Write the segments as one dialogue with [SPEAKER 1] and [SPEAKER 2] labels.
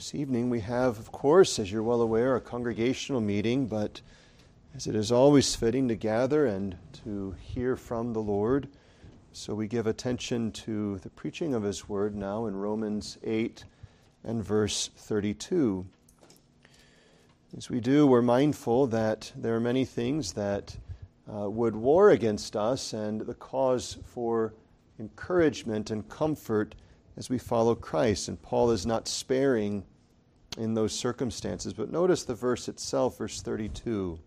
[SPEAKER 1] This evening we have, of course, as you're well aware, a congregational meeting, but as it is always fitting to gather and to hear from the Lord, so we give attention to the preaching of His Word now in Romans 8 and verse 32. As we do, we're mindful that there are many things that uh, would war against us, and the cause for encouragement and comfort as we follow Christ. And Paul is not sparing in those circumstances. But notice the verse itself, verse 32.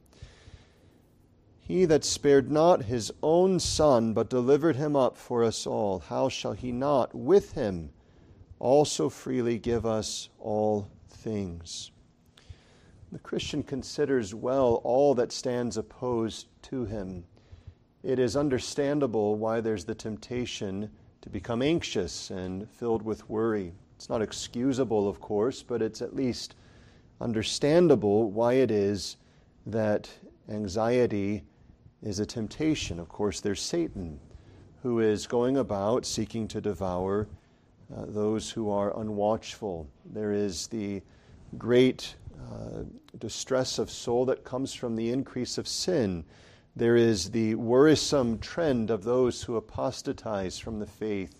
[SPEAKER 1] He that spared not his own son, but delivered him up for us all, how shall he not with him also freely give us all things? The Christian considers well all that stands opposed to him. It is understandable why there's the temptation to become anxious and filled with worry. It's not excusable, of course, but it's at least understandable why it is that anxiety is a temptation. Of course, there's Satan, who is going about seeking to devour uh, those who are unwatchful. There is the great uh, distress of soul that comes from the increase of sin there is the worrisome trend of those who apostatize from the faith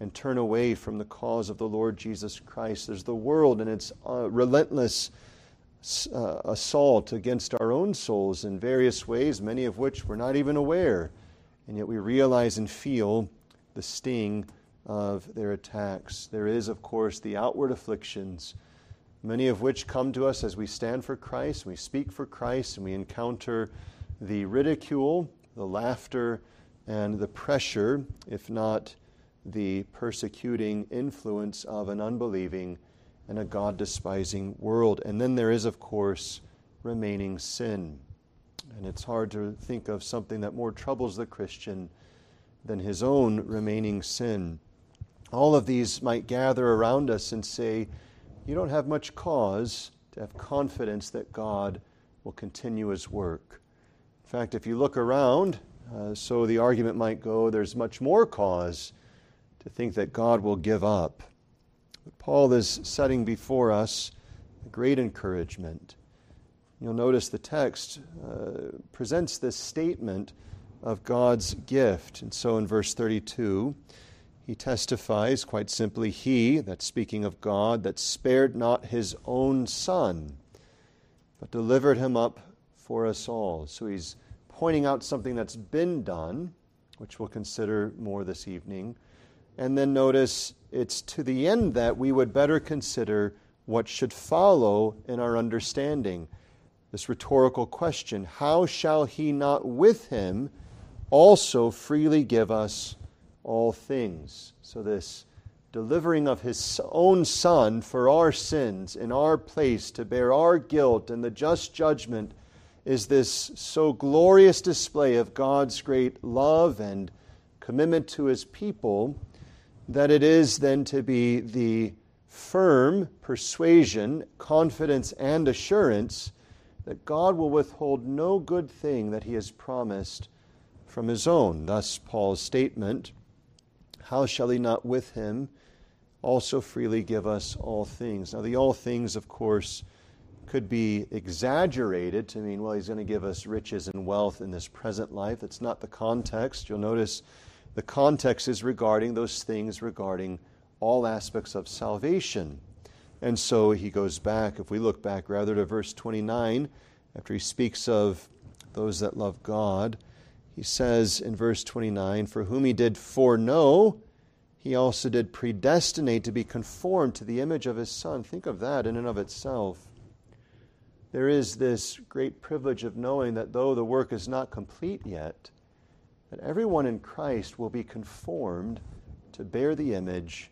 [SPEAKER 1] and turn away from the cause of the Lord Jesus Christ. There's the world and its uh, relentless uh, assault against our own souls in various ways, many of which we're not even aware. And yet we realize and feel the sting of their attacks. There is, of course, the outward afflictions, many of which come to us as we stand for Christ, we speak for Christ, and we encounter the ridicule, the laughter, and the pressure, if not the persecuting influence of an unbelieving and a God despising world. And then there is, of course, remaining sin. And it's hard to think of something that more troubles the Christian than his own remaining sin. All of these might gather around us and say, You don't have much cause to have confidence that God will continue his work. In fact, if you look around, uh, so the argument might go, there's much more cause to think that God will give up. But Paul is setting before us a great encouragement. You'll notice the text uh, presents this statement of God's gift. And so in verse 32, he testifies quite simply, He, that's speaking of God, that spared not his own Son, but delivered him up for us all. So he's pointing out something that's been done, which we'll consider more this evening. And then notice it's to the end that we would better consider what should follow in our understanding. This rhetorical question How shall he not with him also freely give us all things? So, this delivering of his own Son for our sins in our place to bear our guilt and the just judgment is this so glorious display of God's great love and commitment to his people that it is then to be the firm persuasion, confidence, and assurance that God will withhold no good thing that he has promised from his own. Thus, Paul's statement How shall he not with him also freely give us all things? Now, the all things, of course, could be exaggerated to mean, well, he's going to give us riches and wealth in this present life. That's not the context. You'll notice the context is regarding those things regarding all aspects of salvation. And so he goes back, if we look back rather to verse 29, after he speaks of those that love God, he says in verse 29 For whom he did foreknow, he also did predestinate to be conformed to the image of his Son. Think of that in and of itself there is this great privilege of knowing that though the work is not complete yet, that everyone in Christ will be conformed to bear the image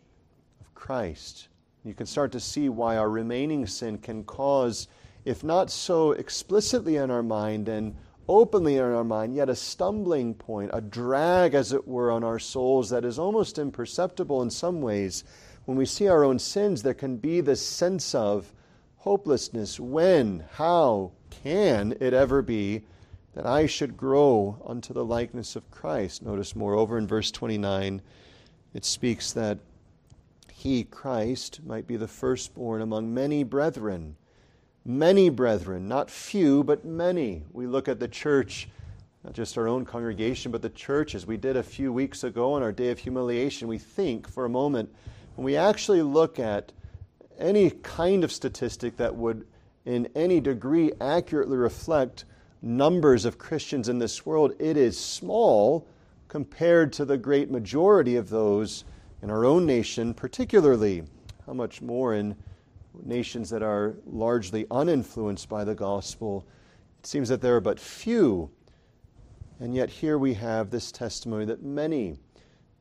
[SPEAKER 1] of Christ. You can start to see why our remaining sin can cause, if not so explicitly in our mind and openly in our mind, yet a stumbling point, a drag, as it were, on our souls that is almost imperceptible in some ways. When we see our own sins, there can be this sense of, hopelessness. When, how can it ever be that I should grow unto the likeness of Christ? Notice, moreover, in verse 29, it speaks that he, Christ, might be the firstborn among many brethren. Many brethren, not few, but many. We look at the church, not just our own congregation, but the church, as we did a few weeks ago on our day of humiliation. We think for a moment, when we actually look at any kind of statistic that would, in any degree, accurately reflect numbers of Christians in this world, it is small compared to the great majority of those in our own nation, particularly. How much more in nations that are largely uninfluenced by the gospel? It seems that there are but few. And yet, here we have this testimony that many,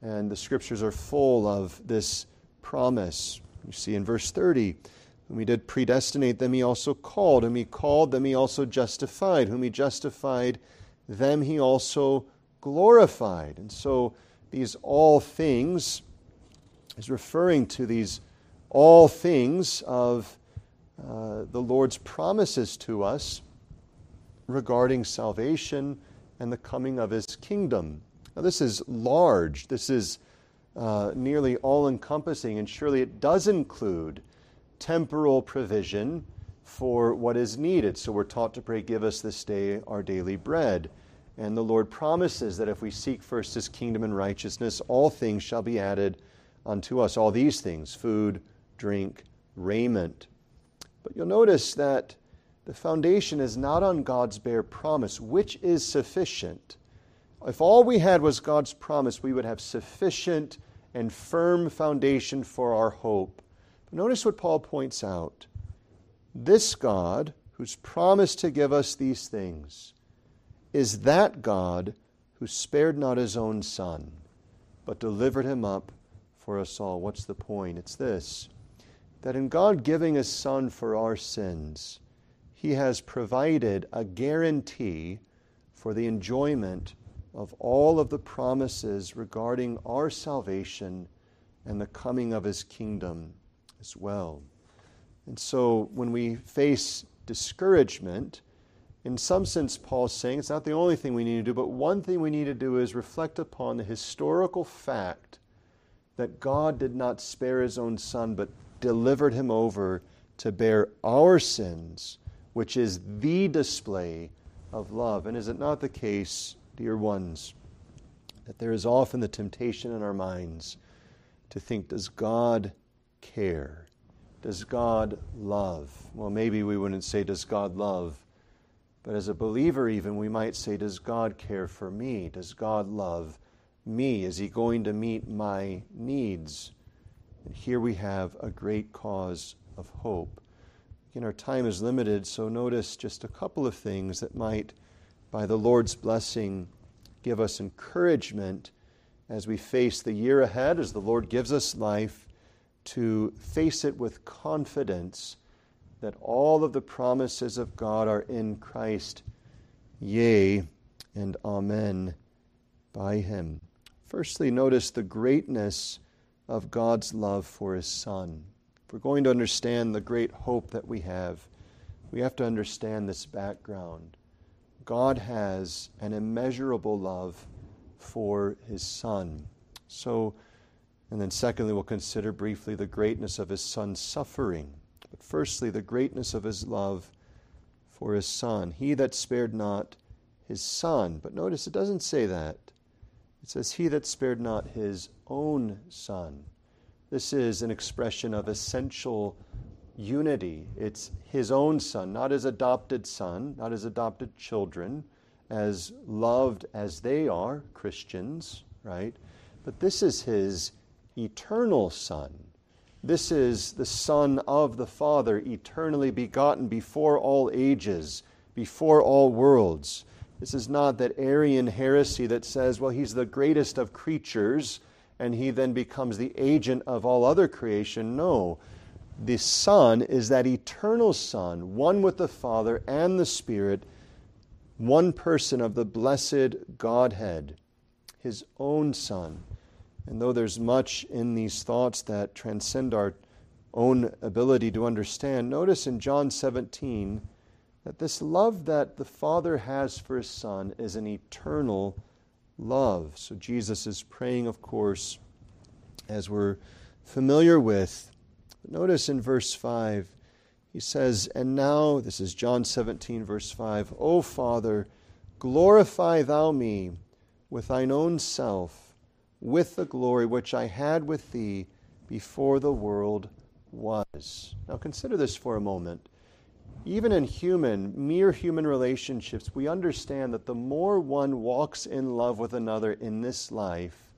[SPEAKER 1] and the scriptures are full of this promise. You see in verse 30, whom he did predestinate, them he also called. Whom he called, them he also justified. Whom he justified, them he also glorified. And so these all things is referring to these all things of uh, the Lord's promises to us regarding salvation and the coming of his kingdom. Now, this is large, this is uh, nearly all encompassing, and surely it does include temporal provision for what is needed. So we're taught to pray, Give us this day our daily bread. And the Lord promises that if we seek first his kingdom and righteousness, all things shall be added unto us. All these things food, drink, raiment. But you'll notice that the foundation is not on God's bare promise, which is sufficient. If all we had was God's promise, we would have sufficient and firm foundation for our hope. Notice what Paul points out. This God, who's promised to give us these things, is that God who spared not his own Son, but delivered him up for us all. What's the point? It's this that in God giving his Son for our sins, he has provided a guarantee for the enjoyment of all of the promises regarding our salvation and the coming of his kingdom as well. And so when we face discouragement, in some sense, Paul's saying it's not the only thing we need to do, but one thing we need to do is reflect upon the historical fact that God did not spare his own son, but delivered him over to bear our sins, which is the display of love. And is it not the case, dear ones, that there is often the temptation in our minds to think, does God care? Does God love? Well, maybe we wouldn't say, does God love? But as a believer, even, we might say, Does God care for me? Does God love me? Is He going to meet my needs? And here we have a great cause of hope. Again, our time is limited, so notice just a couple of things that might, by the Lord's blessing, give us encouragement as we face the year ahead, as the Lord gives us life, to face it with confidence that all of the promises of God are in Christ, yea and amen by him. Firstly, notice the greatness of God's love for his Son. If we're going to understand the great hope that we have, we have to understand this background. God has an immeasurable love for his Son. So, and then secondly, we'll consider briefly the greatness of his Son's suffering. But firstly, the greatness of his love for his son. He that spared not his son. But notice it doesn't say that. It says, He that spared not his own son. This is an expression of essential unity. It's his own son, not his adopted son, not his adopted children, as loved as they are, Christians, right? But this is his eternal son this is the Son of the Father, eternally begotten before all ages, before all worlds. This is not that Arian heresy that says, well, he's the greatest of creatures and he then becomes the agent of all other creation. No. The Son is that eternal Son, one with the Father and the Spirit, one person of the blessed Godhead, his own Son. And though there's much in these thoughts that transcend our own ability to understand, notice in John 17 that this love that the Father has for His Son is an eternal love. So Jesus is praying, of course, as we're familiar with. Notice in verse 5, he says, And now, this is John 17, verse 5, O Father, glorify thou me with thine own self, with the glory which I had with thee before the world was. Now consider this for a moment. Even in human, mere human relationships, we understand that the more one walks in love with another in this life,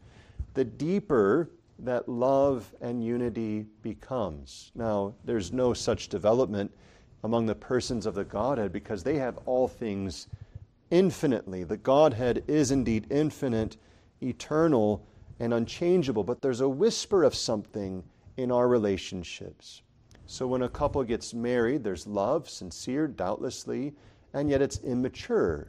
[SPEAKER 1] the deeper that love and unity becomes. Now, there's no such development among the persons of the Godhead because they have all things infinitely. The Godhead is indeed infinite, eternal, and unchangeable, but there's a whisper of something in our relationships. So when a couple gets married, there's love, sincere, doubtlessly, and yet it's immature.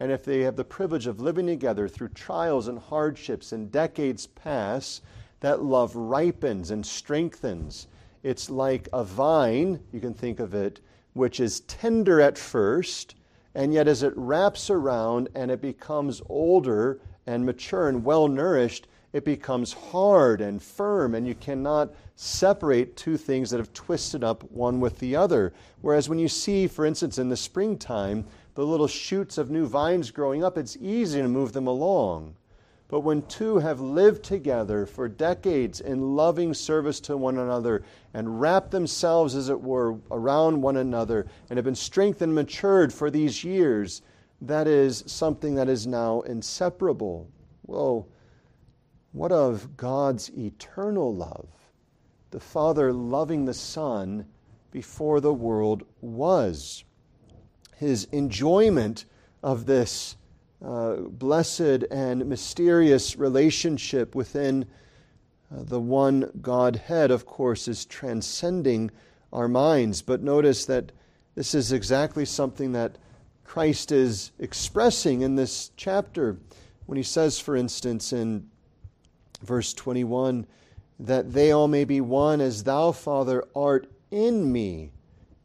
[SPEAKER 1] And if they have the privilege of living together through trials and hardships and decades pass, that love ripens and strengthens. It's like a vine, you can think of it, which is tender at first, and yet as it wraps around and it becomes older and mature and well nourished, it becomes hard and firm, and you cannot separate two things that have twisted up one with the other. Whereas when you see, for instance, in the springtime, the little shoots of new vines growing up, it's easy to move them along. But when two have lived together for decades in loving service to one another and wrapped themselves, as it were, around one another and have been strengthened and matured for these years, that is something that is now inseparable. Well, what of God's eternal love? The Father loving the Son before the world was. His enjoyment of this uh, blessed and mysterious relationship within uh, the one Godhead, of course, is transcending our minds. But notice that this is exactly something that Christ is expressing in this chapter when he says, for instance, in verse 21, that they all may be one as thou, Father, art in me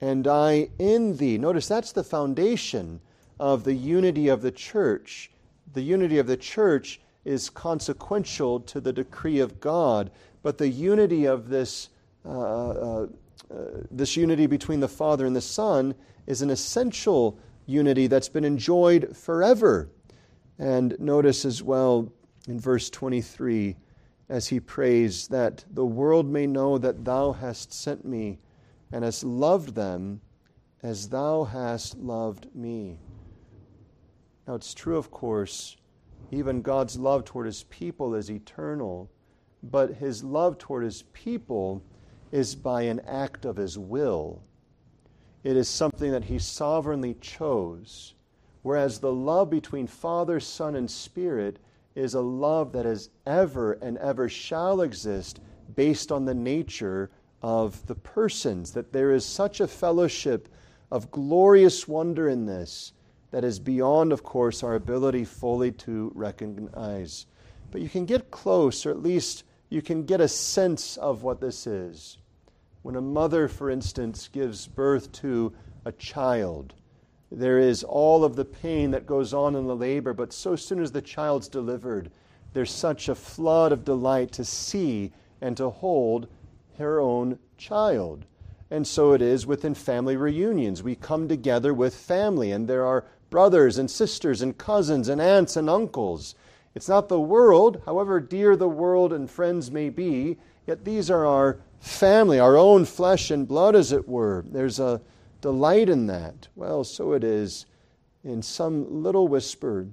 [SPEAKER 1] and I in thee. Notice that's the foundation of the unity of the church. The unity of the church is consequential to the decree of God, but the unity of this, uh, uh, uh, this unity between the Father and the Son is an essential unity that's been enjoyed forever. And notice as well in verse 23 as he prays that the world may know that thou hast sent me and hast loved them as thou hast loved me. Now, it's true, of course, even God's love toward his people is eternal, but his love toward his people is by an act of his will. It is something that he sovereignly chose. Whereas the love between Father, Son, and Spirit is a love that is ever and ever shall exist based on the nature of the persons, that there is such a fellowship of glorious wonder in this that is beyond, of course, our ability fully to recognize. But you can get close, or at least you can get a sense of what this is. When a mother, for instance, gives birth to a child, there is all of the pain that goes on in the labor, but so soon as the child's delivered, there's such a flood of delight to see and to hold her own child. And so it is within family reunions. We come together with family, and there are brothers and sisters and cousins and aunts and uncles. It's not the world, however dear the world and friends may be, yet these are our family, our own flesh and blood, as it were. There's a delight in that. Well, so it is in some little whisper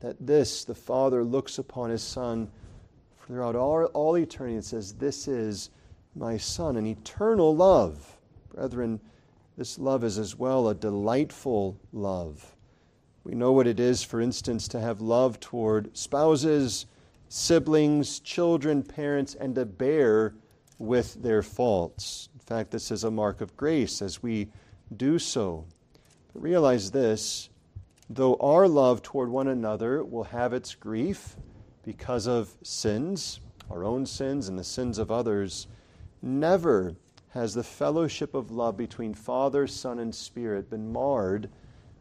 [SPEAKER 1] that this, the Father, looks upon his Son throughout all, all eternity and says, This is my Son, an eternal love. Brethren, this love is as well a delightful love. We know what it is, for instance, to have love toward spouses, siblings, children, parents, and to bear with their faults. In fact, this is a mark of grace as we do so. But realize this though our love toward one another will have its grief because of sins, our own sins and the sins of others, never has the fellowship of love between Father, Son, and Spirit been marred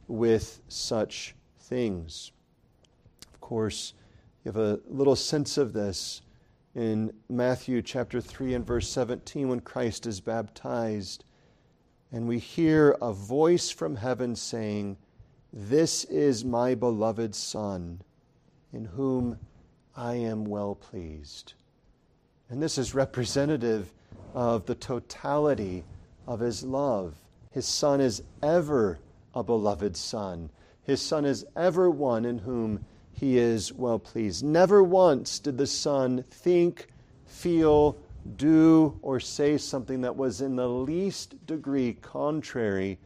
[SPEAKER 1] with such things. Of course, you have a little sense of this in Matthew chapter 3 and verse 17 when Christ is baptized. And we hear a voice from heaven saying, This is my beloved Son, in whom I am well pleased. And this is representative of the totality of his love. His Son is ever a beloved Son. His Son is ever one in whom he is well pleased. Never once did the Son think, feel, do, or say something that was in the least degree contrary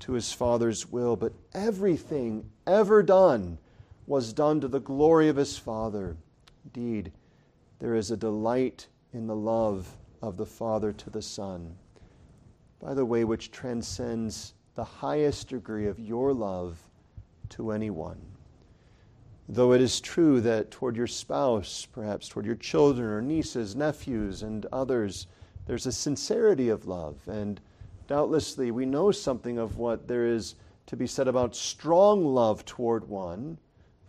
[SPEAKER 1] to his Father's will, but everything ever done was done to the glory of his Father. Indeed, there is a delight in the love of the Father to the Son, by the way, which transcends the highest degree of your love to anyone. Though it is true that toward your spouse, perhaps toward your children or nieces, nephews, and others, there's a sincerity of love. And doubtlessly, we know something of what there is to be said about strong love toward one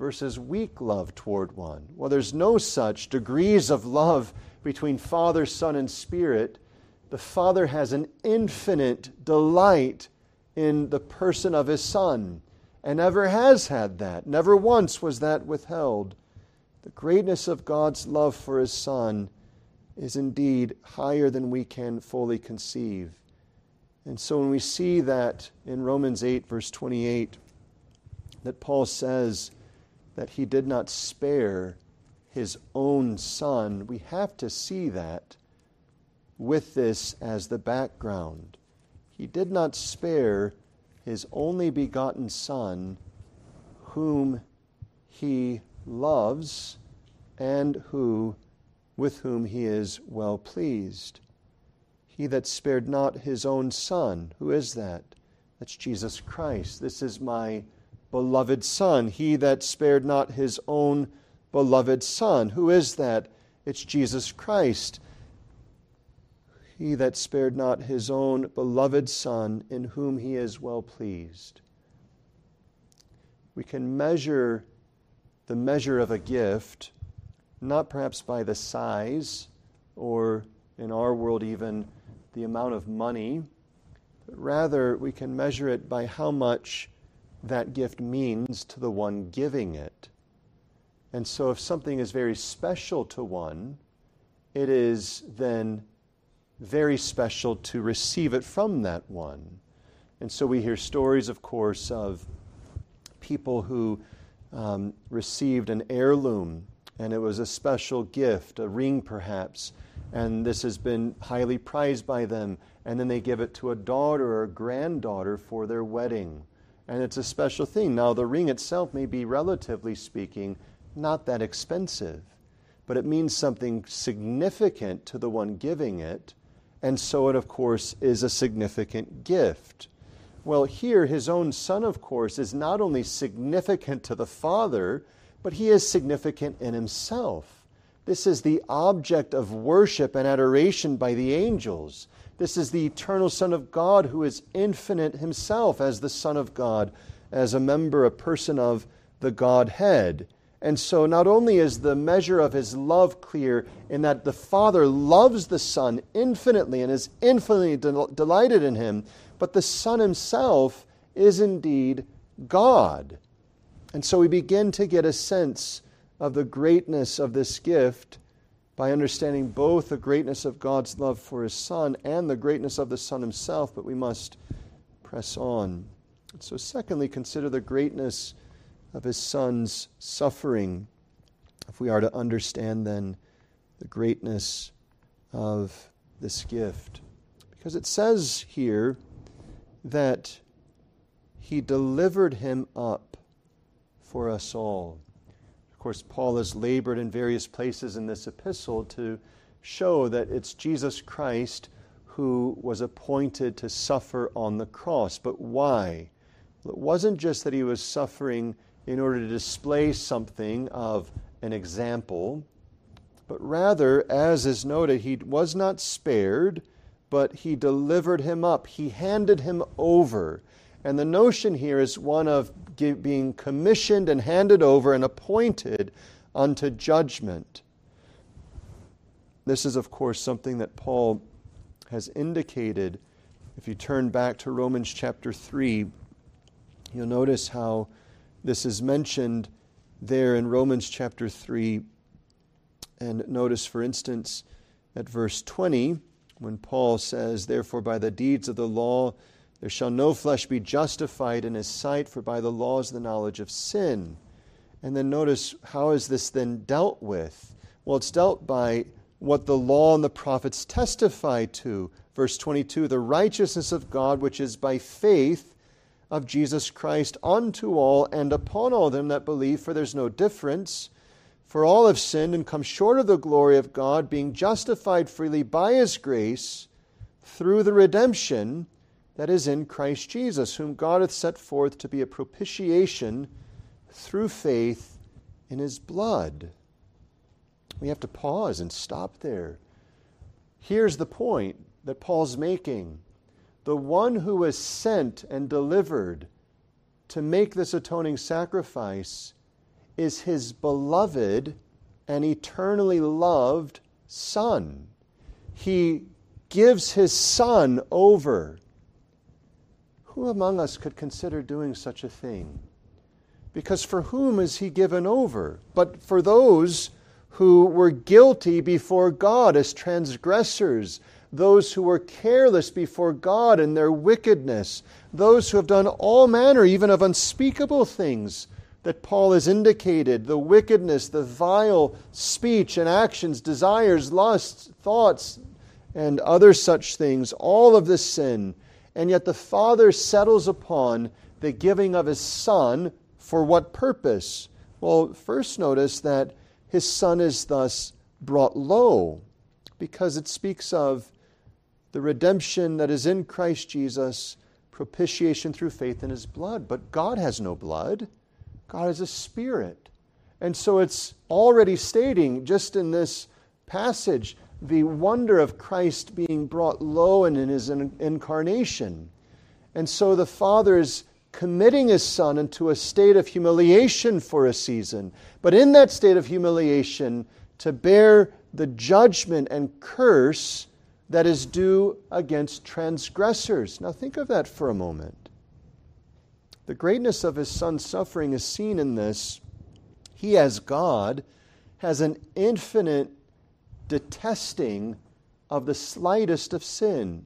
[SPEAKER 1] versus weak love toward one. Well, there's no such degrees of love between Father, Son, and Spirit. The Father has an infinite delight in the person of His Son and ever has had that. Never once was that withheld. The greatness of God's love for His Son is indeed higher than we can fully conceive. And so when we see that in Romans 8, verse 28, that Paul says that he did not spare his own son, we have to see that with this as the background. He did not spare his only begotten Son, whom he loves and who with whom he is well pleased. He that spared not his own son, who is that? That's Jesus Christ. This is my beloved Son. He that spared not his own beloved Son, who is that? It's Jesus Christ. He that spared not his own beloved Son, in whom he is well pleased. We can measure the measure of a gift, not perhaps by the size, or in our world, even the amount of money, but rather we can measure it by how much that gift means to the one giving it. And so, if something is very special to one, it is then very special to receive it from that one. And so we hear stories, of course, of people who um, received an heirloom, and it was a special gift, a ring perhaps, and this has been highly prized by them, and then they give it to a daughter or a granddaughter for their wedding. And it's a special thing. Now, the ring itself may be, relatively speaking, not that expensive, but it means something significant to the one giving it and so it, of course, is a significant gift. Well, here, his own son, of course, is not only significant to the Father, but he is significant in himself. This is the object of worship and adoration by the angels. This is the eternal Son of God who is infinite himself as the Son of God, as a member, a person of the Godhead. And so, not only is the measure of his love clear in that the Father loves the Son infinitely and is infinitely del- delighted in him, but the Son himself is indeed God. And so, we begin to get a sense of the greatness of this gift by understanding both the greatness of God's love for his Son and the greatness of the Son himself, but we must press on. So, secondly, consider the greatness of his son's suffering, if we are to understand then the greatness of this gift. Because it says here that he delivered him up for us all. Of course, Paul has labored in various places in this epistle to show that it's Jesus Christ who was appointed to suffer on the cross. But why? Well, it wasn't just that he was suffering in order to display something of an example, but rather, as is noted, he was not spared, but he delivered him up. He handed him over. And the notion here is one of being commissioned and handed over and appointed unto judgment. this is, of course, something that Paul has indicated. If you turn back to Romans chapter 3, you'll notice how this is mentioned there in Romans chapter 3. And notice, for instance, at verse 20, when Paul says, Therefore, by the deeds of the law, there shall no flesh be justified in his sight, for by the law is the knowledge of sin. And then notice, how is this then dealt with? Well, it's dealt by what the law and the prophets testify to. Verse 22 the righteousness of God, which is by faith of Jesus Christ unto all and upon all them that believe, for there's no difference. For all have sinned and come short of the glory of God, being justified freely by his grace through the redemption that is in Christ Jesus, whom God hath set forth to be a propitiation through faith in his blood. We have to pause and stop there. Here's the point that Paul's making the one who was sent and delivered to make this atoning sacrifice is his beloved and eternally loved Son. He gives his Son over. Who among us could consider doing such a thing? Because for whom is he given over? But for those who were guilty before God as transgressors, those who were careless before God in their wickedness, those who have done all manner, even of unspeakable things that Paul has indicated the wickedness, the vile speech and actions, desires, lusts, thoughts, and other such things, all of this sin. And yet the Father settles upon the giving of His Son for what purpose? Well, first notice that His Son is thus brought low because it speaks of the redemption that is in Christ Jesus, propitiation through faith in his blood. But God has no blood, God is a spirit. And so it's already stating, just in this passage, the wonder of Christ being brought low in his incarnation. And so the Father is committing his Son into a state of humiliation for a season. But in that state of humiliation, to bear the judgment and curse that is due against transgressors. Now, think of that for a moment. The greatness of his son's suffering is seen in this. He, as God, has an infinite detesting of the slightest of sin.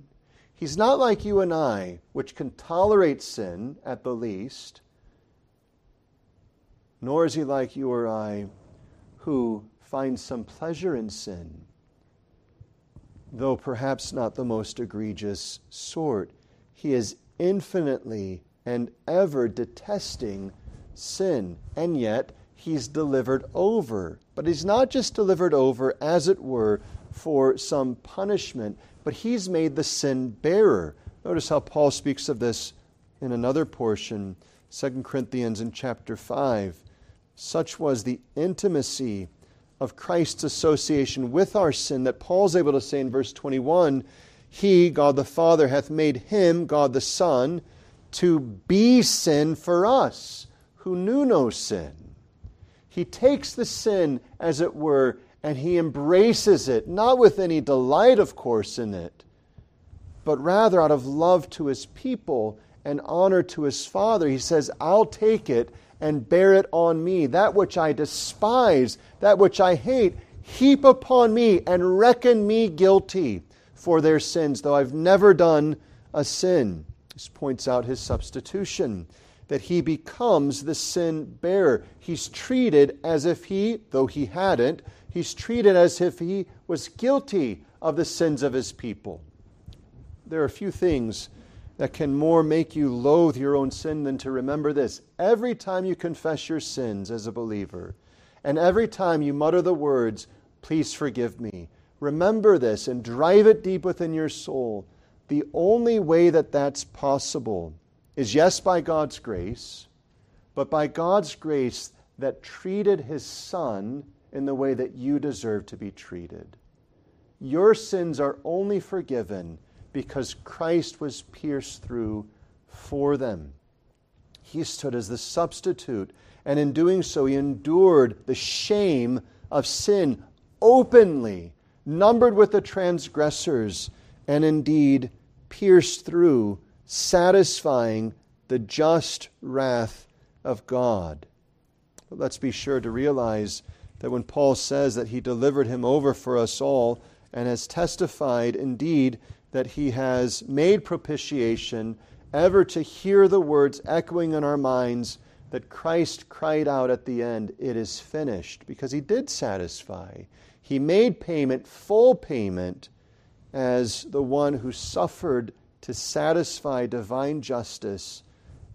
[SPEAKER 1] He's not like you and I, which can tolerate sin at the least, nor is he like you or I, who find some pleasure in sin though perhaps not the most egregious sort. He is infinitely and ever detesting sin, and yet he's delivered over. But he's not just delivered over, as it were, for some punishment, but he's made the sin bearer. Notice how Paul speaks of this in another portion, 2 Corinthians in chapter 5. Such was the intimacy of Christ's association with our sin that Paul's able to say in verse 21 He, God the Father, hath made him, God the Son, to be sin for us who knew no sin. He takes the sin, as it were, and he embraces it, not with any delight, of course, in it, but rather out of love to his people and honor to his Father. He says, I'll take it and bear it on me. That which I despise, that which I hate, heap upon me and reckon me guilty for their sins, though I've never done a sin. This points out his substitution, that he becomes the sin bearer. He's treated as if he, though he hadn't, he's treated as if he was guilty of the sins of his people. There are few things that can more make you loathe your own sin than to remember this. Every time you confess your sins as a believer, and every time you mutter the words, Please forgive me, remember this and drive it deep within your soul. The only way that that's possible is, yes, by God's grace, but by God's grace that treated his Son in the way that you deserve to be treated. Your sins are only forgiven because Christ was pierced through for them. He stood as the substitute, and in doing so, he endured the shame of sin openly, numbered with the transgressors, and indeed pierced through, satisfying the just wrath of God. But let's be sure to realize that when Paul says that he delivered him over for us all and has testified indeed that he has made propitiation, ever to hear the words echoing in our minds that Christ cried out at the end, It is finished, because he did satisfy. He made payment, full payment, as the one who suffered to satisfy divine justice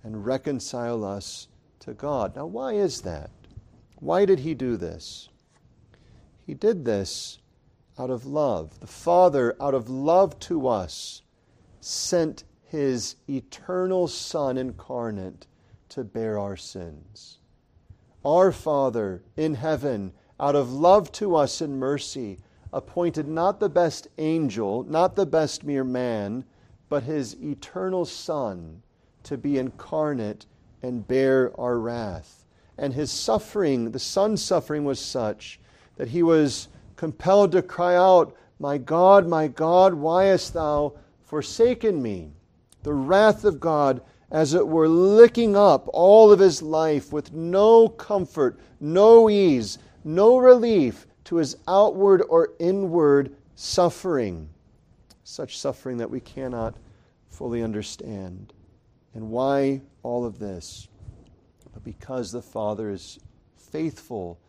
[SPEAKER 1] and reconcile us to God. Now, why is that? Why did he do this? He did this out of love. The Father, out of love to us, sent his eternal Son incarnate to bear our sins. Our Father in heaven, out of love to us in mercy, appointed not the best angel, not the best mere man, but his eternal Son to be incarnate and bear our wrath. And his suffering, the Son's suffering, was such that he was compelled to cry out, My God, my God, why hast thou forsaken me? The wrath of God, as it were, licking up all of his life with no comfort, no ease, no relief to his outward or inward suffering. Such suffering that we cannot fully understand. And why all of this? But because the Father is faithful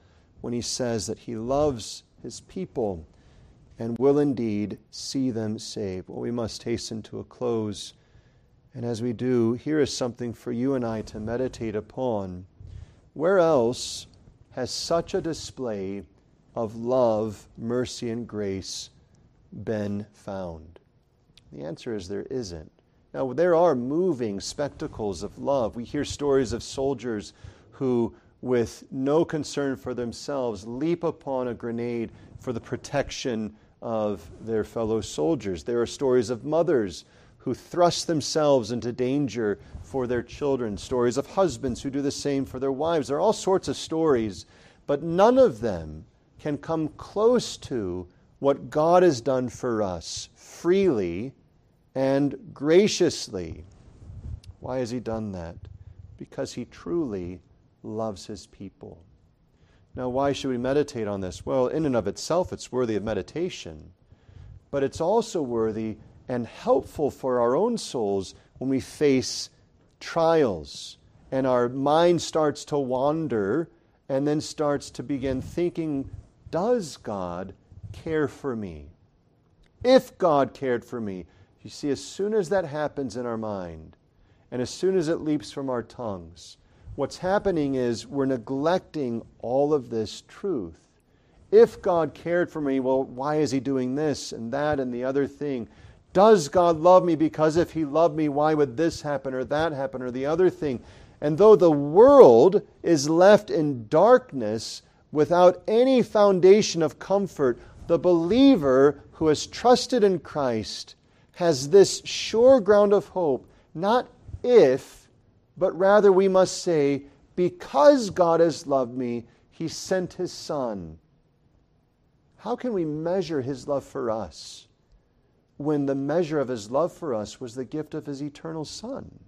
[SPEAKER 1] when he says that he loves his people and will indeed see them saved. Well, we must hasten to a close. And as we do, here is something for you and I to meditate upon. Where else has such a display of love, mercy, and grace been found? The answer is there isn't. Now, there are moving spectacles of love. We hear stories of soldiers who, with no concern for themselves, leap upon a grenade for the protection of their fellow soldiers. There are stories of mothers who thrust themselves into danger for their children, stories of husbands who do the same for their wives. There are all sorts of stories, but none of them can come close to what God has done for us freely and graciously. Why has He done that? Because He truly loves His people. Now, why should we meditate on this? Well, in and of itself, it's worthy of meditation, but it's also worthy and helpful for our own souls when we face trials and our mind starts to wander and then starts to begin thinking, Does God care for me? If God cared for me, you see, as soon as that happens in our mind, and as soon as it leaps from our tongues, what's happening is we're neglecting all of this truth. If God cared for me, well, why is He doing this and that and the other thing? Does God love me? Because if He loved me, why would this happen or that happen or the other thing? And though the world is left in darkness without any foundation of comfort, the believer who has trusted in Christ has this sure ground of hope, not if, but rather we must say, because God has loved me, He sent His Son. How can we measure His love for us when the measure of His love for us was the gift of His eternal Son?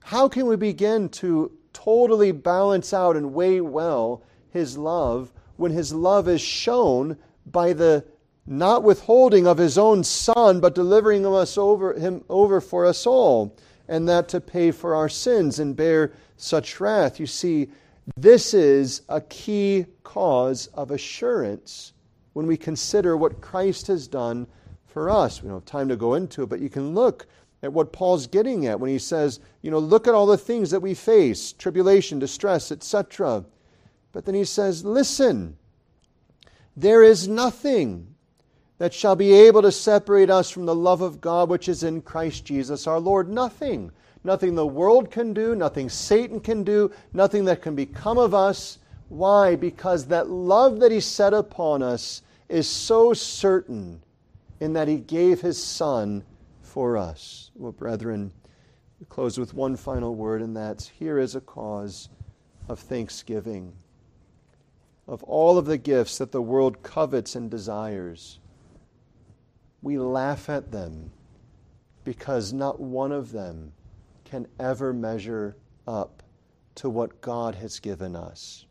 [SPEAKER 1] How can we begin to totally balance out and weigh well His love when His love is shown by the not withholding of his own son, but delivering us over, him over for us all, and that to pay for our sins and bear such wrath. You see, this is a key cause of assurance when we consider what Christ has done for us. We don't have time to go into it, but you can look at what Paul's getting at when he says, you know, look at all the things that we face tribulation, distress, etc. But then he says, listen, there is nothing that shall be able to separate us from the love of God which is in Christ Jesus our Lord. Nothing. Nothing the world can do, nothing Satan can do, nothing that can become of us. Why? Because that love that He set upon us is so certain in that He gave His Son for us. Well, brethren, we close with one final word, and that's here is a cause of thanksgiving. Of all of the gifts that the world covets and desires, we laugh at them because not one of them can ever measure up to what God has given us.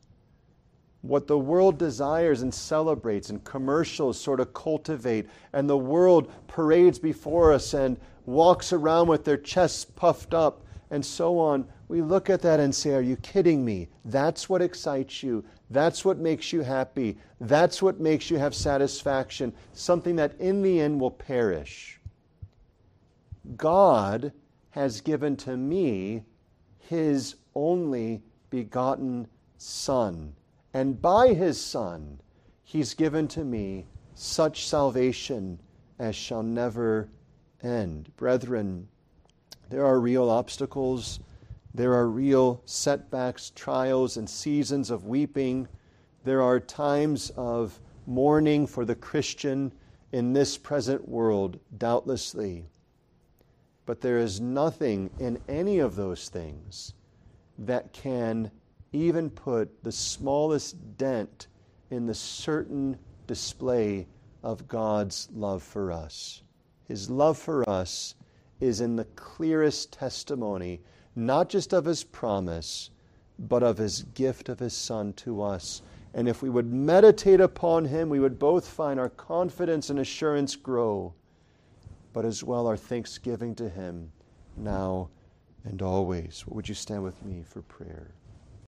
[SPEAKER 1] What the world desires and celebrates, and commercials sort of cultivate, and the world parades before us and walks around with their chests puffed up and so on, we look at that and say, Are you kidding me? That's what excites you. That's what makes you happy. That's what makes you have satisfaction, something that in the end will perish. God has given to me his only begotten Son. And by his Son, he's given to me such salvation as shall never end. Brethren, there are real obstacles, there are real setbacks, trials, and seasons of weeping. There are times of mourning for the Christian in this present world, doubtlessly. But there is nothing in any of those things that can even put the smallest dent in the certain display of God's love for us. His love for us is in the clearest testimony, not just of His promise, but of His gift of His Son to us. And if we would meditate upon Him, we would both find our confidence and assurance grow, but as well our thanksgiving to Him now and always. Would you stand with me for prayer?